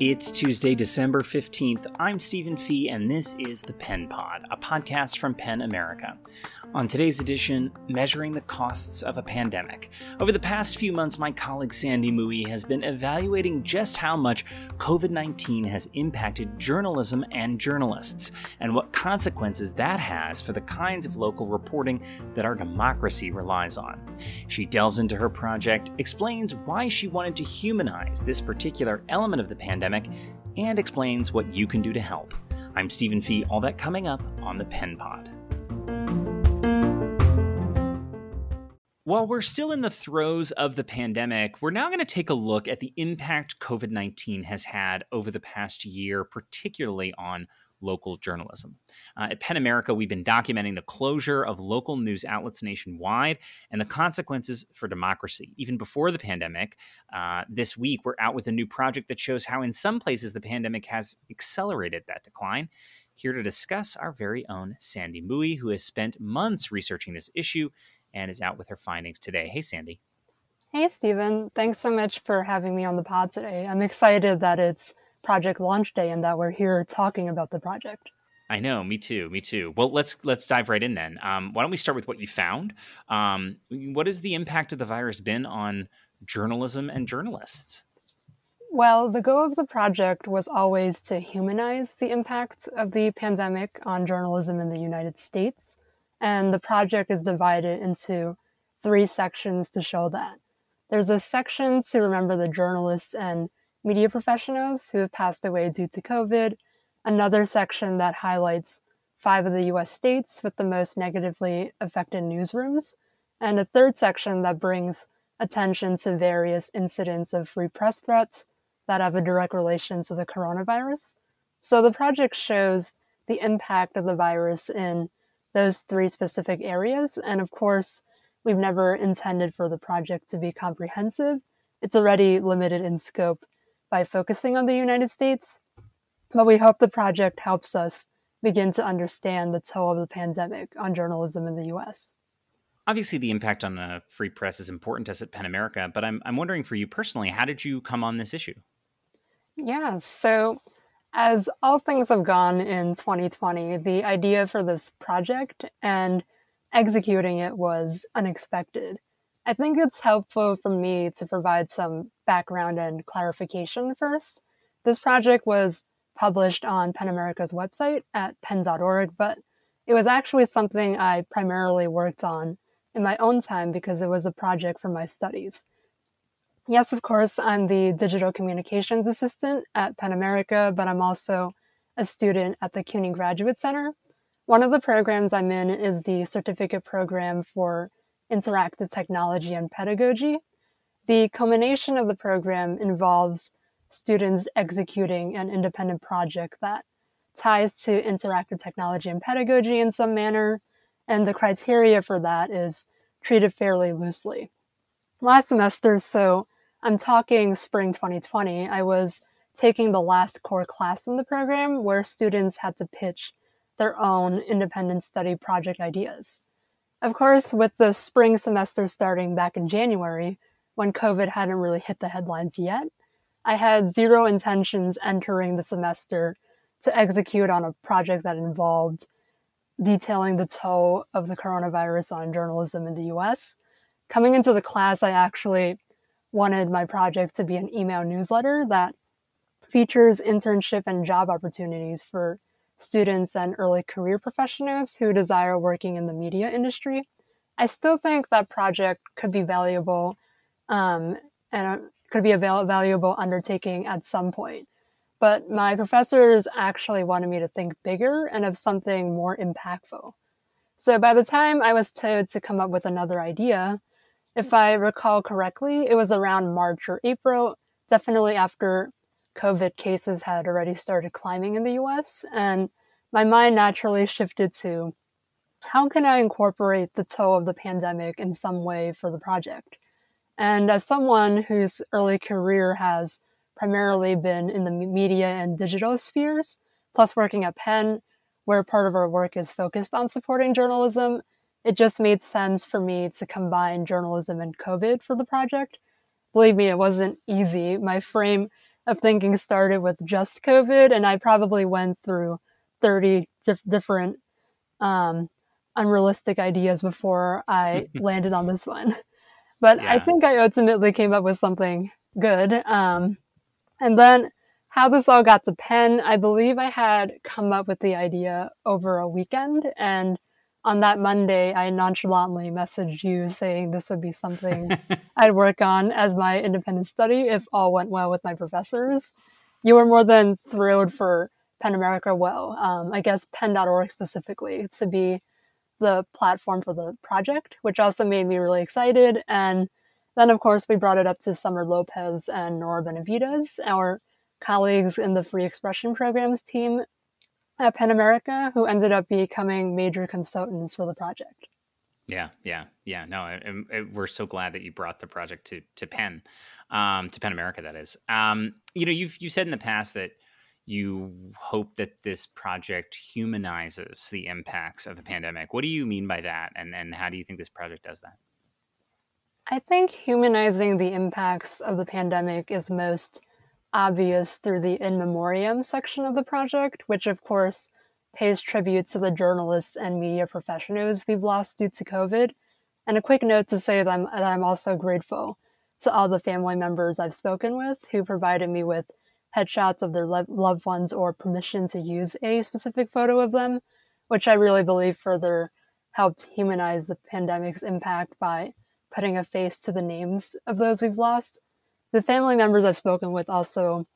It's Tuesday, December 15th. I'm Stephen Fee, and this is the Pen Pod, a podcast from PEN America. On today's edition, measuring the costs of a pandemic. Over the past few months, my colleague Sandy Mui has been evaluating just how much COVID 19 has impacted journalism and journalists, and what consequences that has for the kinds of local reporting that our democracy relies on. She delves into her project, explains why she wanted to humanize this particular element of the pandemic, and explains what you can do to help. I'm Stephen Fee, all that coming up on the Pen Pod. While we're still in the throes of the pandemic, we're now going to take a look at the impact COVID 19 has had over the past year, particularly on local journalism. Uh, at PEN America, we've been documenting the closure of local news outlets nationwide and the consequences for democracy. Even before the pandemic, uh, this week we're out with a new project that shows how, in some places, the pandemic has accelerated that decline. Here to discuss our very own Sandy Mui, who has spent months researching this issue and is out with her findings today. Hey, Sandy. Hey, Stephen. Thanks so much for having me on the pod today. I'm excited that it's project launch day and that we're here talking about the project. I know, me too, me too. Well, let's let's dive right in then. Um, why don't we start with what you found? Um, what has the impact of the virus been on journalism and journalists? Well, the goal of the project was always to humanize the impact of the pandemic on journalism in the United States. And the project is divided into three sections to show that. There's a section to remember the journalists and media professionals who have passed away due to COVID, another section that highlights five of the US states with the most negatively affected newsrooms, and a third section that brings attention to various incidents of free press threats that have a direct relation to the coronavirus. So the project shows the impact of the virus in those three specific areas. And of course, we've never intended for the project to be comprehensive. It's already limited in scope by focusing on the United States. But we hope the project helps us begin to understand the toll of the pandemic on journalism in the US. Obviously, the impact on the free press is important as at PEN America, but I'm, I'm wondering for you personally, how did you come on this issue? Yeah, so as all things have gone in 2020, the idea for this project and executing it was unexpected. I think it's helpful for me to provide some background and clarification first. This project was published on PEN America's website at pen.org, but it was actually something I primarily worked on in my own time because it was a project for my studies. Yes, of course, I'm the digital communications assistant at PEN America, but I'm also a student at the CUNY Graduate Center. One of the programs I'm in is the certificate program for interactive technology and pedagogy. The culmination of the program involves students executing an independent project that ties to interactive technology and pedagogy in some manner, and the criteria for that is treated fairly loosely. Last semester, so I'm talking spring 2020. I was taking the last core class in the program where students had to pitch their own independent study project ideas. Of course, with the spring semester starting back in January, when COVID hadn't really hit the headlines yet, I had zero intentions entering the semester to execute on a project that involved detailing the toll of the coronavirus on journalism in the US. Coming into the class, I actually wanted my project to be an email newsletter that features internship and job opportunities for students and early career professionals who desire working in the media industry. I still think that project could be valuable um, and could be a val- valuable undertaking at some point. But my professors actually wanted me to think bigger and of something more impactful. So by the time I was told to come up with another idea, if I recall correctly, it was around March or April, definitely after COVID cases had already started climbing in the US. And my mind naturally shifted to how can I incorporate the toe of the pandemic in some way for the project? And as someone whose early career has primarily been in the media and digital spheres, plus working at PEN, where part of our work is focused on supporting journalism, it just made sense for me to combine journalism and COVID for the project. Believe me, it wasn't easy. My frame of thinking started with just COVID, and I probably went through 30 dif- different um, unrealistic ideas before I landed on this one. But yeah. I think I ultimately came up with something good. Um, and then how this all got to pen, I believe I had come up with the idea over a weekend. And on that Monday, I nonchalantly messaged you saying this would be something I'd work on as my independent study if all went well with my professors. You were more than thrilled for PEN America well, um, I guess PEN.org specifically, to be the platform for the project, which also made me really excited. And then, of course, we brought it up to Summer Lopez and Nora Benavidez, our colleagues in the Free Expression Programs team at PEN America, who ended up becoming major consultants for the project. Yeah, yeah, yeah. No, I, I, we're so glad that you brought the project to to PEN, um, to PEN America. That is, um, you know, you've you said in the past that you hope that this project humanizes the impacts of the pandemic. What do you mean by that, and and how do you think this project does that? I think humanizing the impacts of the pandemic is most obvious through the in memoriam section of the project, which of course pays tribute to the journalists and media professionals we've lost due to COVID. And a quick note to say that I'm, that I'm also grateful to all the family members I've spoken with who provided me with headshots of their lo- loved ones or permission to use a specific photo of them, which I really believe further helped humanize the pandemic's impact by putting a face to the names of those we've lost. The family members I've spoken with also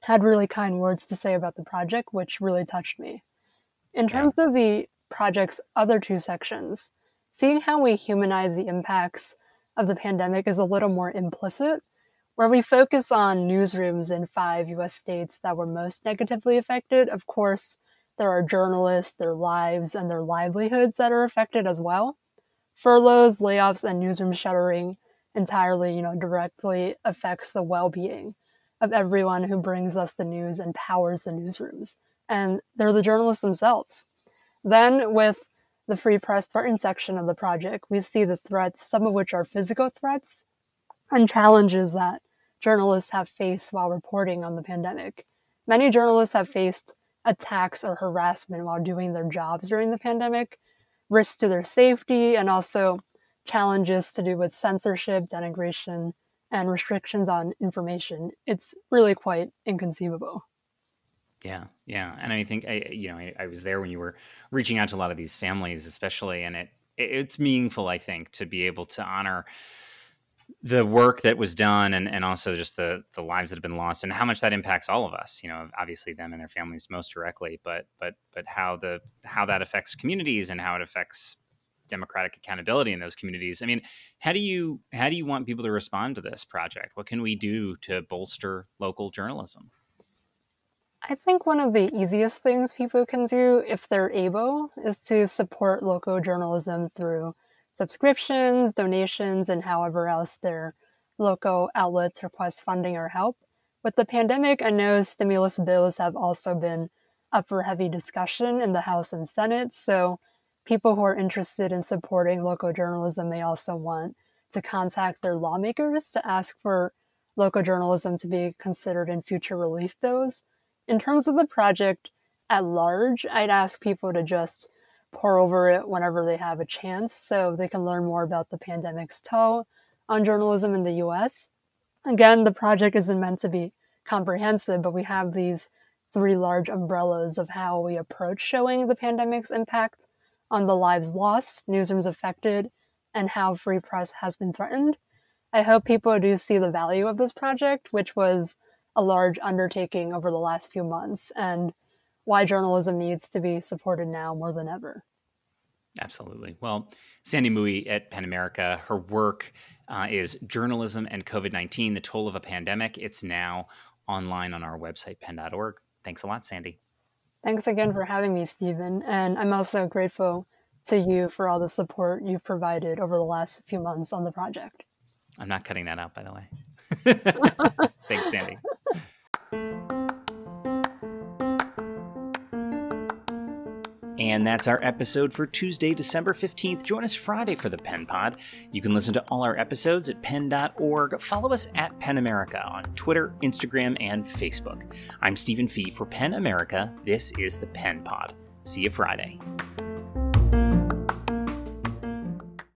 had really kind words to say about the project, which really touched me. In terms yeah. of the project's other two sections, seeing how we humanize the impacts of the pandemic is a little more implicit where we focus on newsrooms in five US states that were most negatively affected. Of course, there are journalists, their lives, and their livelihoods that are affected as well. Furloughs, layoffs, and newsroom shuttering entirely, you know, directly affects the well-being of everyone who brings us the news and powers the newsrooms. And they're the journalists themselves. Then with the free press partner section of the project, we see the threats, some of which are physical threats and challenges that journalists have faced while reporting on the pandemic. Many journalists have faced attacks or harassment while doing their jobs during the pandemic, risks to their safety, and also challenges to do with censorship, denigration, and restrictions on information. It's really quite inconceivable. Yeah, yeah, and I think I, you know, I, I was there when you were reaching out to a lot of these families, especially, and it it's meaningful. I think to be able to honor the work that was done and, and also just the the lives that have been lost and how much that impacts all of us you know obviously them and their families most directly but but but how the how that affects communities and how it affects democratic accountability in those communities i mean how do you how do you want people to respond to this project what can we do to bolster local journalism I think one of the easiest things people can do if they're able is to support local journalism through subscriptions, donations, and however else their local outlets request funding or help. With the pandemic, I know stimulus bills have also been up for heavy discussion in the House and Senate. So people who are interested in supporting local journalism may also want to contact their lawmakers to ask for local journalism to be considered in future relief bills. In terms of the project at large, I'd ask people to just pore over it whenever they have a chance so they can learn more about the pandemic's toll on journalism in the US. Again, the project isn't meant to be comprehensive, but we have these three large umbrellas of how we approach showing the pandemic's impact on the lives lost, newsrooms affected, and how free press has been threatened. I hope people do see the value of this project, which was a large undertaking over the last few months, and why journalism needs to be supported now more than ever. Absolutely. Well, Sandy Mui at PEN America, her work uh, is Journalism and COVID 19, the Toll of a Pandemic. It's now online on our website, pen.org. Thanks a lot, Sandy. Thanks again for having me, Stephen. And I'm also grateful to you for all the support you've provided over the last few months on the project. I'm not cutting that out, by the way. Thanks, Sandy. And that's our episode for Tuesday, December 15th. Join us Friday for the Pen Pod. You can listen to all our episodes at pen.org. Follow us at Pen America on Twitter, Instagram, and Facebook. I'm Stephen Fee for Pen America. This is the Pen Pod. See you Friday.